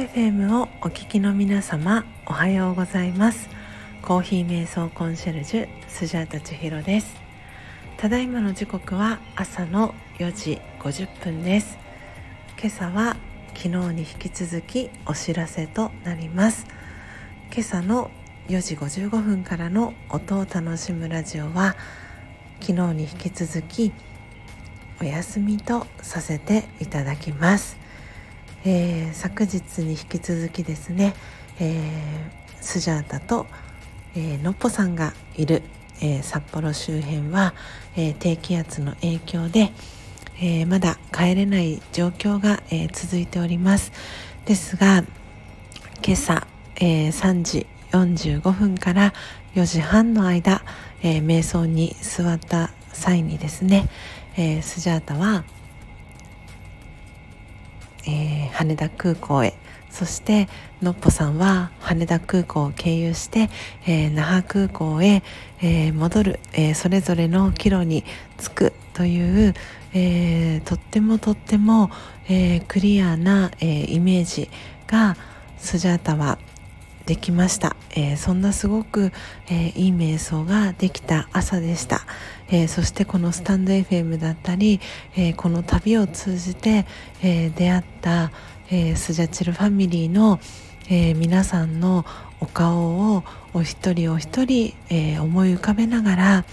FM をお聞きの皆様おはようございます。コーヒー瞑想コンシェルジュスジャータ千尋です。ただいまの時刻は朝の4時50分です。今朝は昨日に引き続きお知らせとなります。今朝の4時55分からの音を楽しむラジオは昨日に引き続きお休みとさせていただきます、えー、昨日に引き続きですね、えー、スジャータと、えー、のっぽさんがいる、え札幌周辺は、え低気圧の影響で、えまだ帰れない状況が、え続いております。ですが今朝、え3時45分から4時半の間、え瞑想に座った際にですね、え、スジャータは、えー、羽田空港へ。そしてのっぽさんは羽田空港を経由して、えー、那覇空港へ、えー、戻る、えー、それぞれの帰路に着くという、えー、とってもとっても、えー、クリアな、えー、イメージがスジャータはできました、えー、そんなすごく、えー、いい瞑想ができた朝でした、えー、そしてこのスタンド FM だったり、えこの旅を通じて、え出会った、えスジャチルファミリーの、え皆さんのお顔をお一人お一人、え思い浮かべながら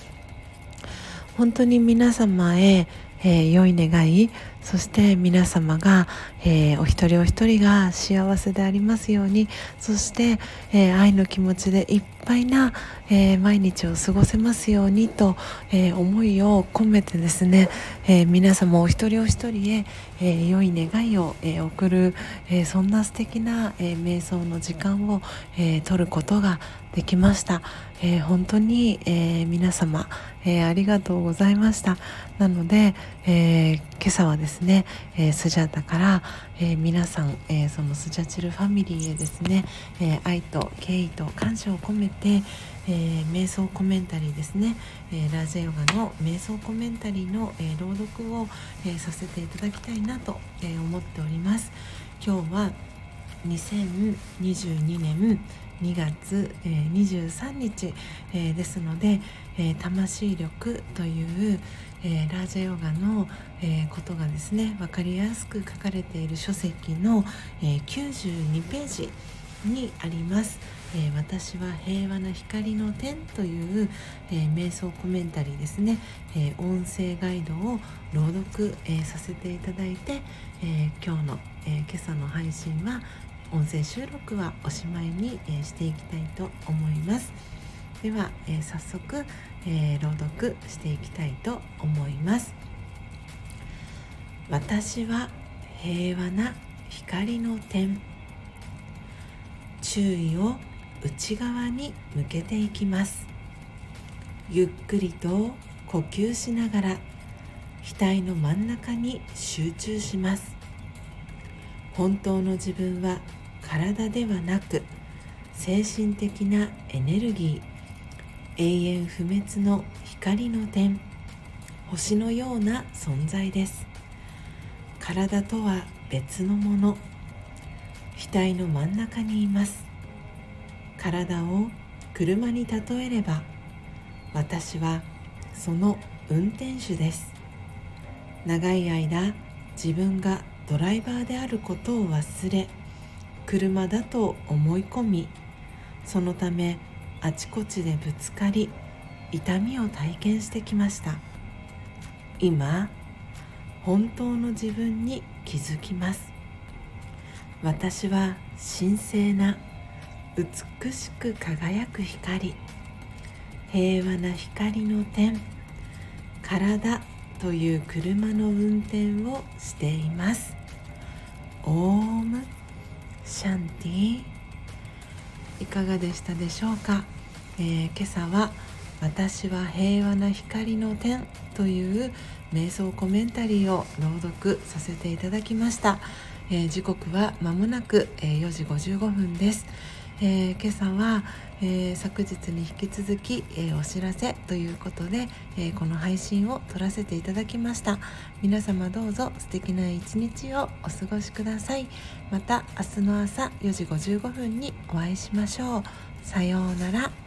本当に皆様へ、えー、良い願いそして皆様が、えー、お一人お一人が幸せでありますようにそして、えー、愛の気持ちでいっぱいぱいな、えー、毎日を過ごせますようにと、え思いを込めてですね、え皆様お一人お一人へ、え良い願いを、え送る、えそんな素敵な、え瞑想の時間を、え取ることができました、え本当に、え皆様、えありがとうございました。なので、え今朝はですね、えスジャータから、え皆さん、えそのスジャチルファミリーへですね、え愛と敬意と感謝を込めて、え瞑想コメンタリーですね、えラージェヨガの瞑想コメンタリーの、え朗読を、えさせていただきたいなと、え思っております。今日は2022年2月、えー、23日、えー、ですので、えー、魂力という、えー、ラージャヨガの、えー、ことがですね分かりやすく書かれている書籍の、えー、92ページにあります、えー、私は平和な光の点という、えー、瞑想コメンタリーですね、えー、音声ガイドを朗読、えさせていただいて、え今日の、え今朝の配信は音声収録はおしまいに、えしていきたいと思います。では、え早速、え朗読していきたいと思います。私は平和な光の点注意を内側に向けていきます。ゆっくりと呼吸しながら額の真ん中に集中します。本当の自分は体ではなく精神的なエネルギー永遠不滅の光の点星のような存在です。体とは別のもの。額の真ん中にいます体を車に例えれば私はその運転手です長い間自分がドライバーであることを忘れ車だと思い込みそのためあちこちでぶつかり痛みを体験してきました今本当の自分に気づきます私は神聖な美しく輝く光。平和な光の点。体という車の運転をしています。オームシャンティ。いかがでしたでしょうか、えー、今朝は「私は平和な光の点」という瞑想コメンタリーを朗読させていただきました、えー、時刻は間もなく、えー、4時55分です、えー、今朝は、えー、昨日に引き続き、えー、お知らせということで、えこの配信を撮らせていただきました。皆様どうぞ素敵な一日をお過ごしください。また明日の朝4時55分にお会いしましょう。さようなら。